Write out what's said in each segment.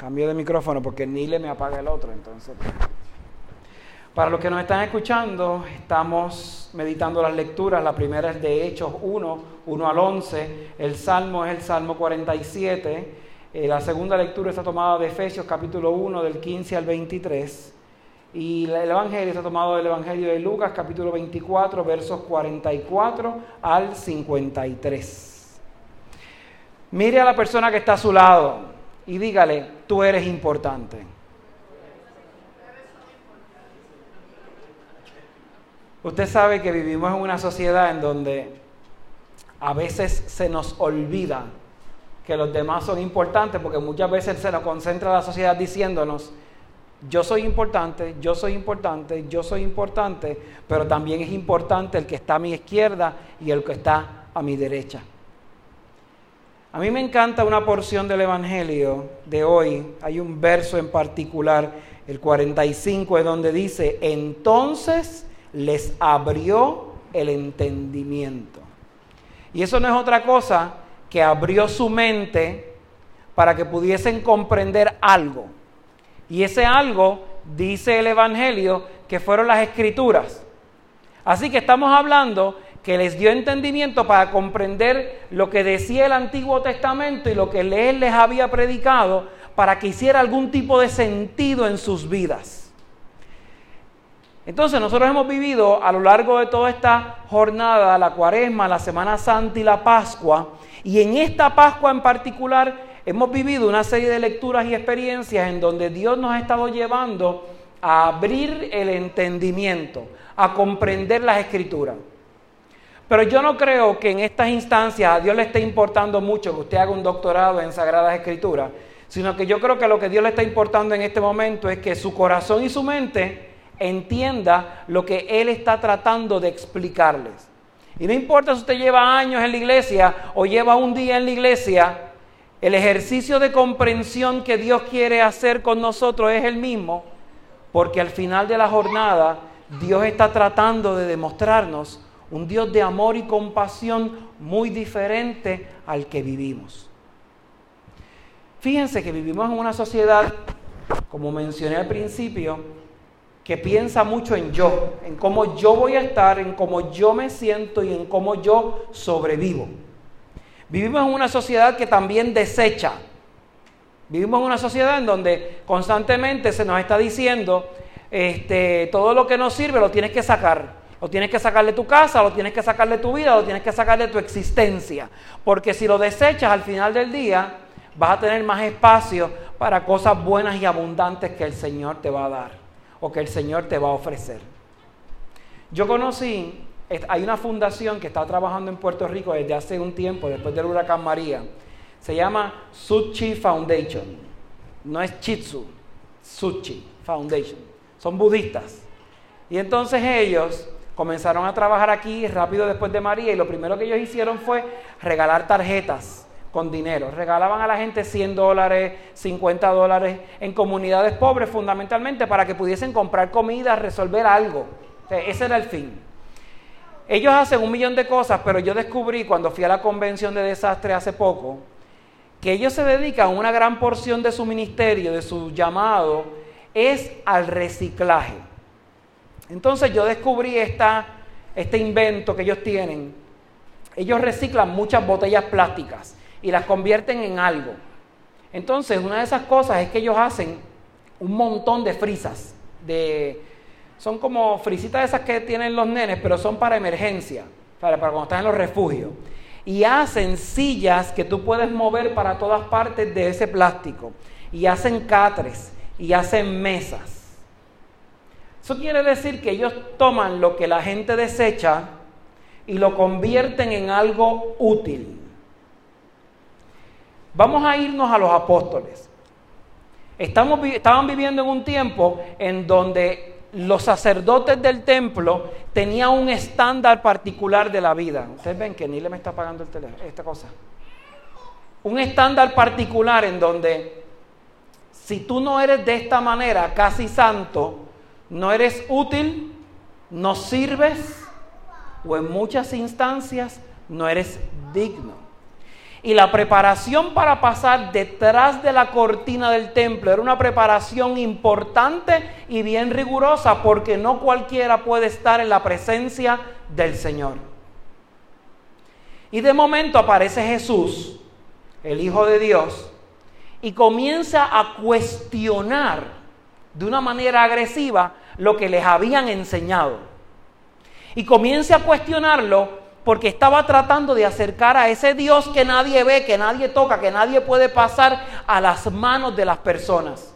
Cambio de micrófono porque Nile me apaga el otro, entonces. Para los que nos están escuchando, estamos meditando las lecturas. La primera es de Hechos 1, 1 al 11. El Salmo es el Salmo 47. Eh, la segunda lectura está tomada de Efesios capítulo 1, del 15 al 23. Y el Evangelio está tomado del Evangelio de Lucas capítulo 24, versos 44 al 53. Mire a la persona que está a su lado y dígale, tú eres importante. Usted sabe que vivimos en una sociedad en donde a veces se nos olvida que los demás son importantes porque muchas veces se nos concentra la sociedad diciéndonos, yo soy importante, yo soy importante, yo soy importante, pero también es importante el que está a mi izquierda y el que está a mi derecha. A mí me encanta una porción del Evangelio de hoy. Hay un verso en particular, el 45, es donde dice, entonces les abrió el entendimiento. Y eso no es otra cosa que abrió su mente para que pudiesen comprender algo. Y ese algo, dice el Evangelio, que fueron las escrituras. Así que estamos hablando que les dio entendimiento para comprender lo que decía el Antiguo Testamento y lo que él les había predicado para que hiciera algún tipo de sentido en sus vidas. Entonces nosotros hemos vivido a lo largo de toda esta jornada, la cuaresma, la Semana Santa y la Pascua, y en esta Pascua en particular hemos vivido una serie de lecturas y experiencias en donde Dios nos ha estado llevando a abrir el entendimiento, a comprender las escrituras. Pero yo no creo que en estas instancias a Dios le esté importando mucho que usted haga un doctorado en Sagradas Escrituras, sino que yo creo que lo que Dios le está importando en este momento es que su corazón y su mente entienda lo que Él está tratando de explicarles. Y no importa si usted lleva años en la iglesia o lleva un día en la iglesia, el ejercicio de comprensión que Dios quiere hacer con nosotros es el mismo, porque al final de la jornada Dios está tratando de demostrarnos un Dios de amor y compasión muy diferente al que vivimos. Fíjense que vivimos en una sociedad, como mencioné al principio, que piensa mucho en yo, en cómo yo voy a estar, en cómo yo me siento y en cómo yo sobrevivo. Vivimos en una sociedad que también desecha. Vivimos en una sociedad en donde constantemente se nos está diciendo, este, todo lo que nos sirve lo tienes que sacar. Lo tienes que sacar de tu casa, lo tienes que sacar de tu vida, lo tienes que sacar de tu existencia. Porque si lo desechas al final del día, vas a tener más espacio para cosas buenas y abundantes que el Señor te va a dar o que el Señor te va a ofrecer. Yo conocí, hay una fundación que está trabajando en Puerto Rico desde hace un tiempo, después del huracán María. Se llama Suchi Foundation. No es Chitsu, Suchi Foundation. Son budistas. Y entonces ellos comenzaron a trabajar aquí rápido después de María y lo primero que ellos hicieron fue regalar tarjetas con dinero. Regalaban a la gente 100 dólares, 50 dólares en comunidades pobres fundamentalmente para que pudiesen comprar comida, resolver algo. ese era el fin. Ellos hacen un millón de cosas, pero yo descubrí cuando fui a la convención de desastre hace poco, que ellos se dedican una gran porción de su ministerio, de su llamado, es al reciclaje. Entonces yo descubrí este invento que ellos tienen. Ellos reciclan muchas botellas plásticas y las convierten en algo. Entonces una de esas cosas es que ellos hacen un montón de frisas. De, son como frisitas esas que tienen los nenes, pero son para emergencia, para, para cuando están en los refugios. Y hacen sillas que tú puedes mover para todas partes de ese plástico. Y hacen catres y hacen mesas. Eso quiere decir que ellos toman lo que la gente desecha y lo convierten en algo útil. Vamos a irnos a los apóstoles. Estaban viviendo en un tiempo en donde los sacerdotes del templo tenían un estándar particular de la vida. Ustedes ven que ni le me está pagando el esta cosa. Un estándar particular en donde si tú no eres de esta manera casi santo, no eres útil, no sirves o en muchas instancias no eres digno. Y la preparación para pasar detrás de la cortina del templo era una preparación importante y bien rigurosa porque no cualquiera puede estar en la presencia del Señor. Y de momento aparece Jesús, el Hijo de Dios, y comienza a cuestionar de una manera agresiva lo que les habían enseñado. Y comienza a cuestionarlo porque estaba tratando de acercar a ese Dios que nadie ve, que nadie toca, que nadie puede pasar a las manos de las personas.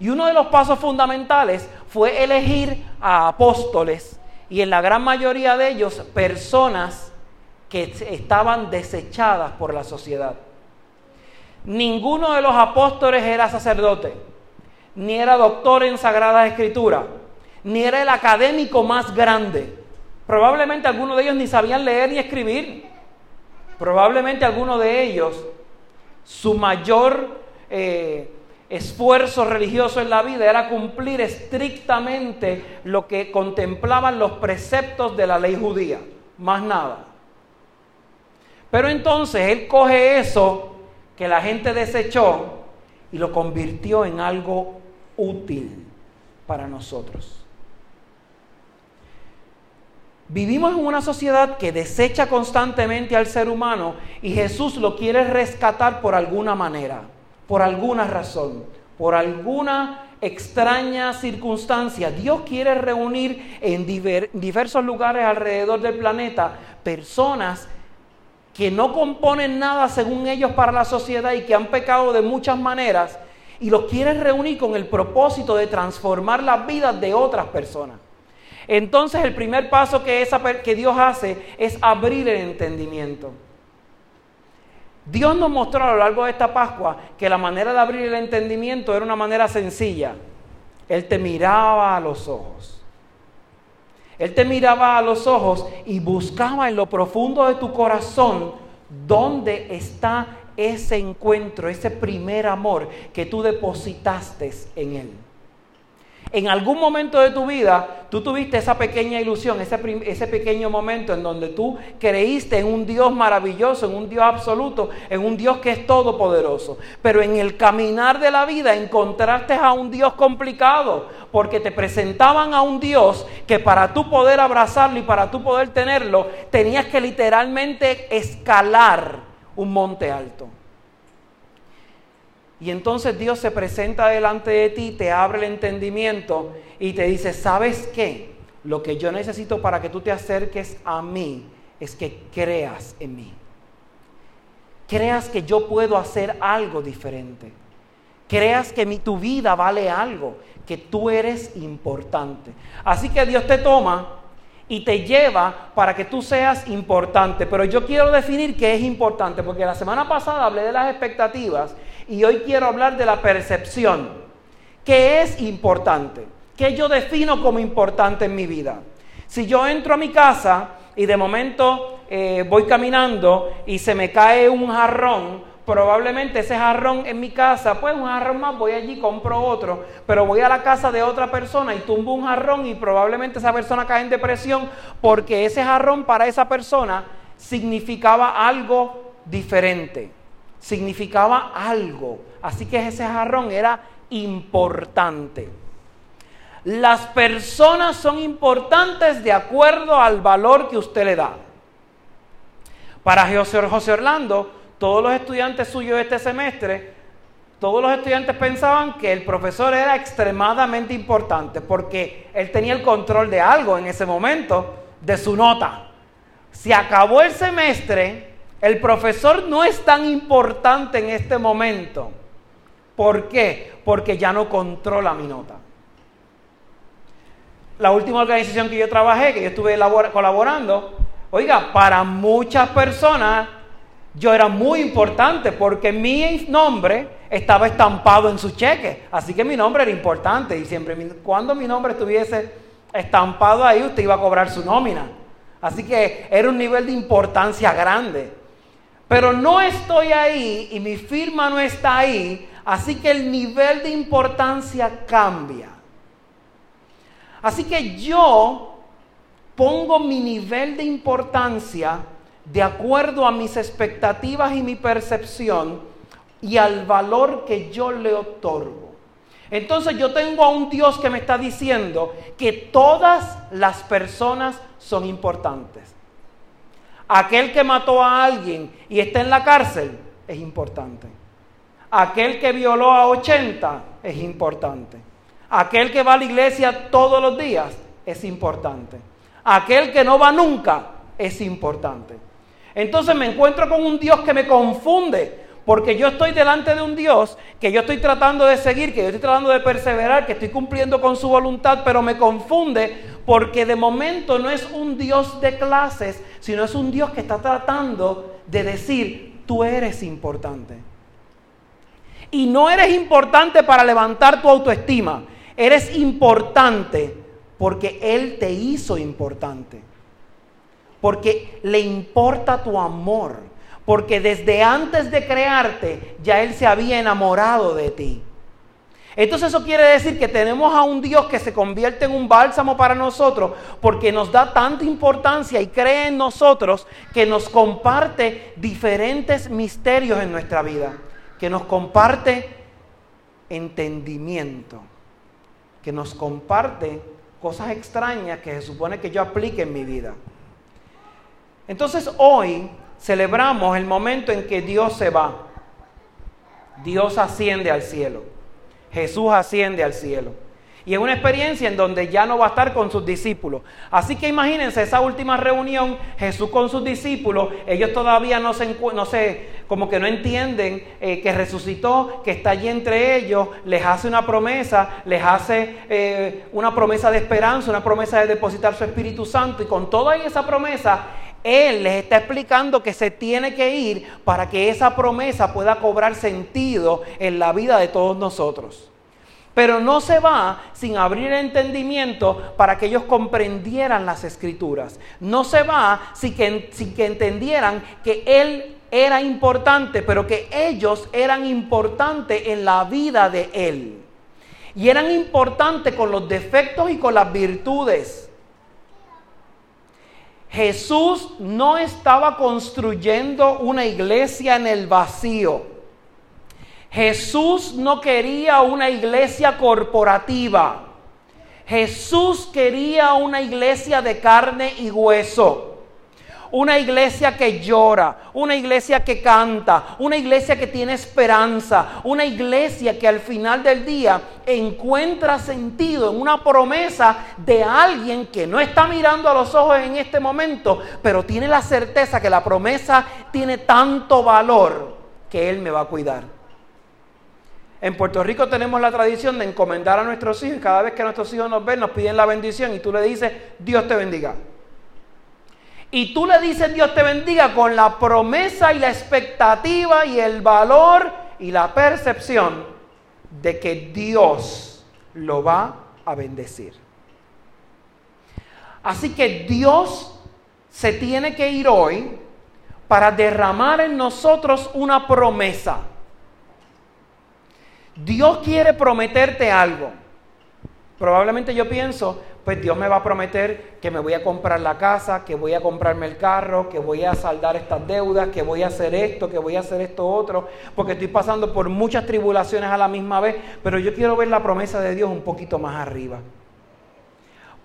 Y uno de los pasos fundamentales fue elegir a apóstoles y en la gran mayoría de ellos personas que estaban desechadas por la sociedad. Ninguno de los apóstoles era sacerdote, ni era doctor en Sagrada Escritura, ni era el académico más grande. Probablemente algunos de ellos ni sabían leer ni escribir. Probablemente algunos de ellos, su mayor eh, esfuerzo religioso en la vida era cumplir estrictamente lo que contemplaban los preceptos de la ley judía, más nada. Pero entonces él coge eso que la gente desechó y lo convirtió en algo útil para nosotros. Vivimos en una sociedad que desecha constantemente al ser humano y Jesús lo quiere rescatar por alguna manera, por alguna razón, por alguna extraña circunstancia. Dios quiere reunir en diversos lugares alrededor del planeta personas que no componen nada según ellos para la sociedad y que han pecado de muchas maneras y los quiere reunir con el propósito de transformar las vidas de otras personas. Entonces el primer paso que Dios hace es abrir el entendimiento. Dios nos mostró a lo largo de esta Pascua que la manera de abrir el entendimiento era una manera sencilla. Él te miraba a los ojos. Él te miraba a los ojos y buscaba en lo profundo de tu corazón dónde está ese encuentro, ese primer amor que tú depositaste en Él. En algún momento de tu vida, tú tuviste esa pequeña ilusión, ese, ese, pequeño momento en donde tú creíste en un Dios maravilloso, en un Dios absoluto, en un Dios que es todopoderoso. Pero en el caminar de la vida encontraste a un Dios complicado, porque te presentaban a un Dios que para tú poder abrazarlo y para tú poder tenerlo, tenías que literalmente escalar un monte alto. Y entonces Dios se presenta delante de ti, te abre el entendimiento y te dice, ¿sabes qué? Lo que yo necesito para que tú te acerques a mí es que creas en mí. Creas que yo puedo hacer algo diferente. Creas que mi, tu vida vale algo, que tú eres importante. Así que Dios te toma y te lleva para que tú seas importante. Pero yo quiero definir qué es importante, porque la semana pasada hablé de las expectativas y hoy quiero hablar de la percepción. ¿Qué es importante? ¿Qué yo defino como importante en mi vida? Si yo entro a mi casa y de momento eh, voy caminando y se me cae un jarrón, probablemente ese jarrón en mi casa, pues un jarrón más, voy allí, compro otro, pero voy a la casa de otra persona y tumbo un jarrón y probablemente esa persona cae en depresión porque ese jarrón para esa persona significaba algo diferente significaba algo. Así que ese jarrón era importante. Las personas son importantes de acuerdo al valor que usted le da. Para José Orlando, todos los estudiantes suyos este semestre, todos los estudiantes pensaban que el profesor era extremadamente importante porque él tenía el control de algo en ese momento, de su nota. Se acabó el semestre el profesor no es tan importante en este momento. ¿Por qué? Porque ya no controla mi nota. La última organización que yo trabajé, que yo estuve colaborando, oiga, para muchas personas yo era muy importante porque mi nombre estaba estampado en su cheque. Así que mi nombre era importante y siempre cuando mi nombre estuviese estampado ahí, usted iba a cobrar su nómina. Así que era un nivel de importancia grande. Pero no estoy ahí y mi firma no está ahí, así que el nivel de importancia cambia. Así que yo pongo mi nivel de importancia de acuerdo a mis expectativas y mi percepción y al valor que yo le otorgo. Entonces yo tengo a un Dios que me está diciendo que todas las personas son importantes. Aquel que mató a alguien y está en la cárcel es importante. Aquel que violó a 80 es importante. Aquel que va a la iglesia todos los días es importante. Aquel que no va nunca es importante. Entonces me encuentro con un Dios que me confunde, porque yo estoy delante de un Dios que yo estoy tratando de seguir, que yo estoy tratando de perseverar, que estoy cumpliendo con su voluntad, pero me confunde porque de momento no es un Dios de clases, sino es un Dios que está tratando de decir, tú eres importante. Y no eres importante para levantar tu autoestima, eres importante porque Él te hizo importante. Porque le importa tu amor. Porque desde antes de crearte ya Él se había enamorado de ti. Entonces eso quiere decir que tenemos a un Dios que se convierte en un bálsamo para nosotros porque nos da tanta importancia y cree en nosotros que nos comparte diferentes misterios en nuestra vida, que nos comparte entendimiento, que nos comparte cosas extrañas que se supone que yo aplique en mi vida. Entonces hoy celebramos el momento en que Dios se va. Dios asciende al cielo. Jesús asciende al cielo. Y es una experiencia en donde ya no va a estar con sus discípulos. Así que imagínense esa última reunión, Jesús con sus discípulos, ellos todavía no se, no sé, como que no entienden eh, que resucitó, que está allí entre ellos, les hace una promesa, les hace eh, una promesa de esperanza, una promesa de depositar su Espíritu Santo. Y con toda esa promesa, Él les está explicando que se tiene que ir para que esa promesa pueda cobrar sentido en la vida de todos nosotros. Pero no se va sin abrir el entendimiento para que ellos comprendieran las escrituras. No se va sin que, sin que entendieran que Él era importante, pero que ellos eran importantes en la vida de Él. Y eran importantes con los defectos y con las virtudes. Jesús no estaba construyendo una iglesia en el vacío. Jesús no quería una iglesia corporativa. Jesús quería una iglesia de carne y hueso. Una iglesia que llora, una iglesia que canta, una iglesia que tiene esperanza, una iglesia que al final del día encuentra sentido en una promesa de alguien que no está mirando a los ojos en este momento, pero tiene la certeza que la promesa tiene tanto valor que Él me va a cuidar. En Puerto Rico tenemos la tradición de encomendar a nuestros hijos y cada vez que nuestros hijos nos ven nos piden la bendición y tú le dices, Dios te bendiga. Y tú le dices, Dios te bendiga con la promesa y la expectativa y el valor y la percepción de que Dios lo va a bendecir. Así que Dios se tiene que ir hoy para derramar en nosotros una promesa. Dios quiere prometerte algo. Probablemente yo pienso, pues Dios me va a prometer que me voy a comprar la casa, que voy a comprarme el carro, que voy a saldar estas deudas, que voy a hacer esto, que voy a hacer esto otro, porque estoy pasando por muchas tribulaciones a la misma vez, pero yo quiero ver la promesa de Dios un poquito más arriba.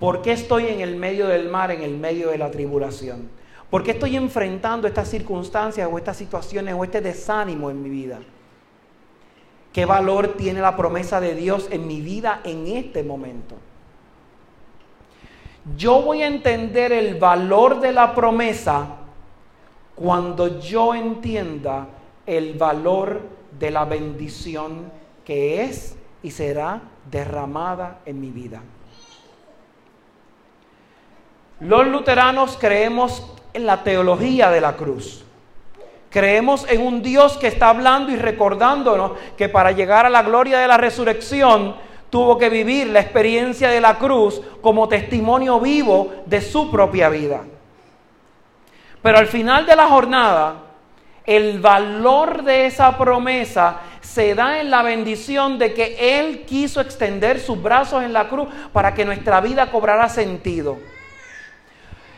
¿Por qué estoy en el medio del mar, en el medio de la tribulación? ¿Por qué estoy enfrentando estas circunstancias o estas situaciones o este desánimo en mi vida? ¿Qué valor tiene la promesa de Dios en mi vida en este momento? Yo voy a entender el valor de la promesa cuando yo entienda el valor de la bendición que es y será derramada en mi vida. Los luteranos creemos en la teología de la cruz. Creemos en un Dios que está hablando y recordándonos que para llegar a la gloria de la resurrección tuvo que vivir la experiencia de la cruz como testimonio vivo de su propia vida. Pero al final de la jornada, el valor de esa promesa se da en la bendición de que Él quiso extender sus brazos en la cruz para que nuestra vida cobrara sentido.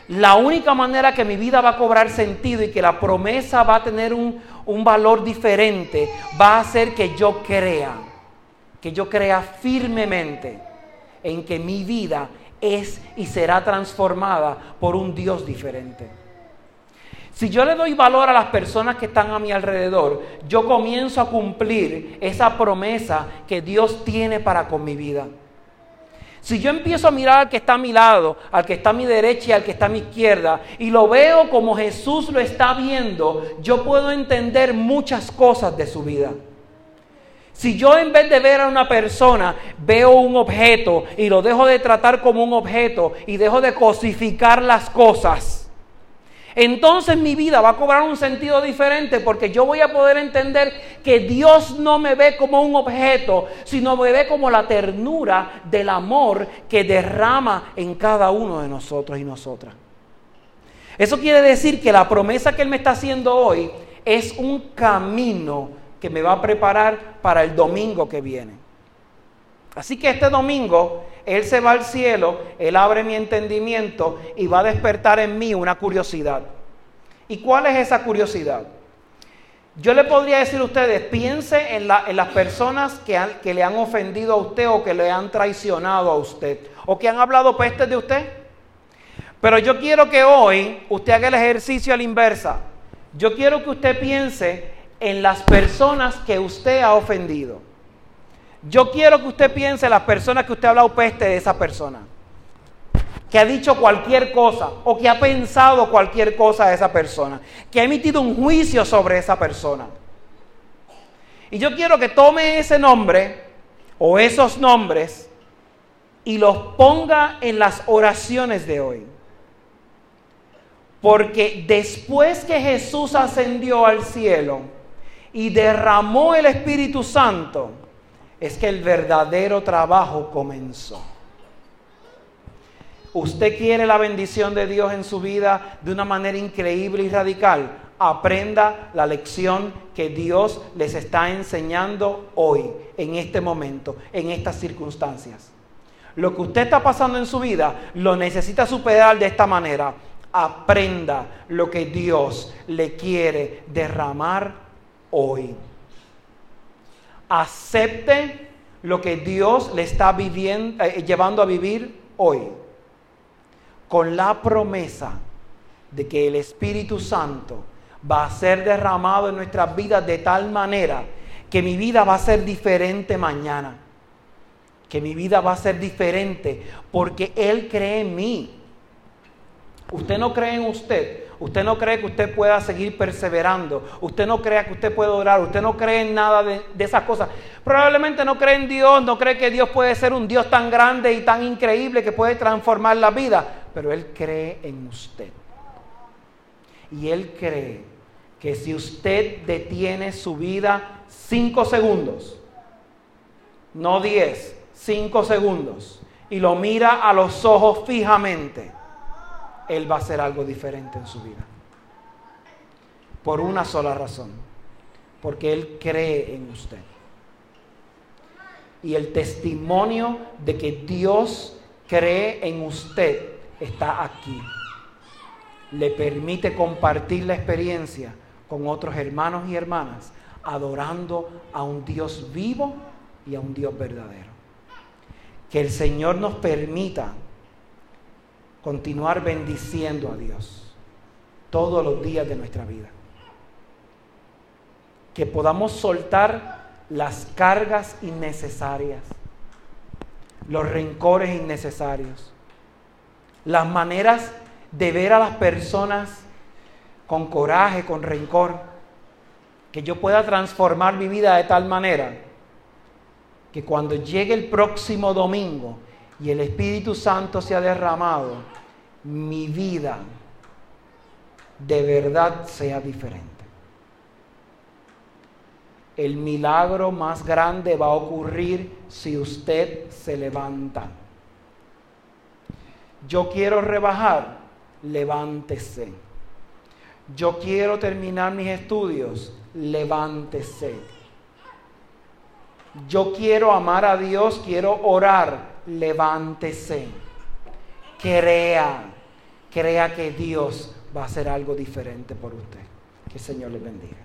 la única manera que mi vida va a cobrar sentido y que la promesa va a tener un, un valor diferente va a ser que yo crea, que yo crea firmemente en que mi vida es y será transformada por un Dios diferente. Si yo le doy valor a las personas que están a mi alrededor, yo comienzo a cumplir esa promesa que Dios tiene para con mi vida. Si yo empiezo a mirar al que está a mi lado, al que está a mi derecha y al que está a mi izquierda, y lo veo como Jesús lo está viendo, yo puedo entender muchas cosas de su vida. Si yo en vez de ver a una persona veo un objeto y lo dejo de tratar como un objeto y dejo de cosificar las cosas, entonces mi vida va a cobrar un sentido diferente porque yo voy a poder entender que Dios no me ve como un objeto, sino me ve como la ternura del amor que derrama en cada uno de nosotros y nosotras. Eso quiere decir que la promesa que Él me está haciendo hoy es un camino que me va a preparar para el domingo que viene. Así que este domingo Él se va al cielo, Él abre mi entendimiento y va a despertar en mí una curiosidad. ¿Y cuál es esa curiosidad? Yo le podría decir a ustedes, piense en, las personas que, le han ofendido a usted o que le han traicionado a usted o que han hablado peste de usted. Pero yo quiero que hoy usted haga el ejercicio a la inversa. Yo quiero que usted piense en las personas que usted ha ofendido. Yo quiero que usted piense en las personas que usted ha hablado peste de esa persona. Que ha dicho cualquier cosa o que ha pensado cualquier cosa de esa persona. Que ha emitido un juicio sobre esa persona. Y yo quiero que tome ese nombre o esos nombres y los ponga en las oraciones de hoy. Porque después que Jesús ascendió al cielo, y derramó el Espíritu Santo, es que el verdadero trabajo comenzó. Usted quiere la bendición de Dios en su vida de una manera increíble y radical. Aprenda la lección que Dios les está enseñando hoy, en este momento, en estas circunstancias. Lo que usted está pasando en su vida lo necesita superar de esta manera. Aprenda lo que Dios le quiere derramar hoy. Acepte lo que Dios le está viviendo, eh, llevando a vivir hoy, con la promesa de que el Espíritu Santo va a ser derramado en nuestras vidas de tal manera que mi vida va a ser diferente mañana, que mi vida va a ser diferente porque Él cree en mí. Usted no cree en usted, usted no cree que usted pueda seguir perseverando, usted no cree que usted puede orar, usted no cree en nada de, esas cosas. Probablemente no cree en Dios, no cree que Dios puede ser un Dios tan grande y tan increíble que puede transformar la vida, pero Él cree en usted. Y Él cree que si usted detiene su vida cinco segundos, no diez, cinco segundos, y lo mira a los ojos fijamente, él va a hacer algo diferente en su vida. Por una sola razón. Porque Él cree en usted. Y el testimonio de que Dios cree en usted está aquí. Le permite compartir la experiencia con otros hermanos y hermanas, adorando a un Dios vivo y a un Dios verdadero. Que el Señor nos permita continuar bendiciendo a Dios todos los días de nuestra vida. Que podamos soltar las cargas innecesarias, los rencores innecesarios, las maneras de ver a las personas con coraje, con rencor, que yo pueda transformar mi vida de tal manera que cuando llegue el próximo domingo y el Espíritu Santo se ha derramado, mi vida de verdad sea diferente. El milagro más grande va a ocurrir si usted se levanta. Yo quiero rebajar, levántese. Yo quiero terminar mis estudios, levántese. Yo quiero amar a Dios, quiero orar, levántese. Crea crea que Dios va a hacer algo diferente por usted. Que el Señor les bendiga.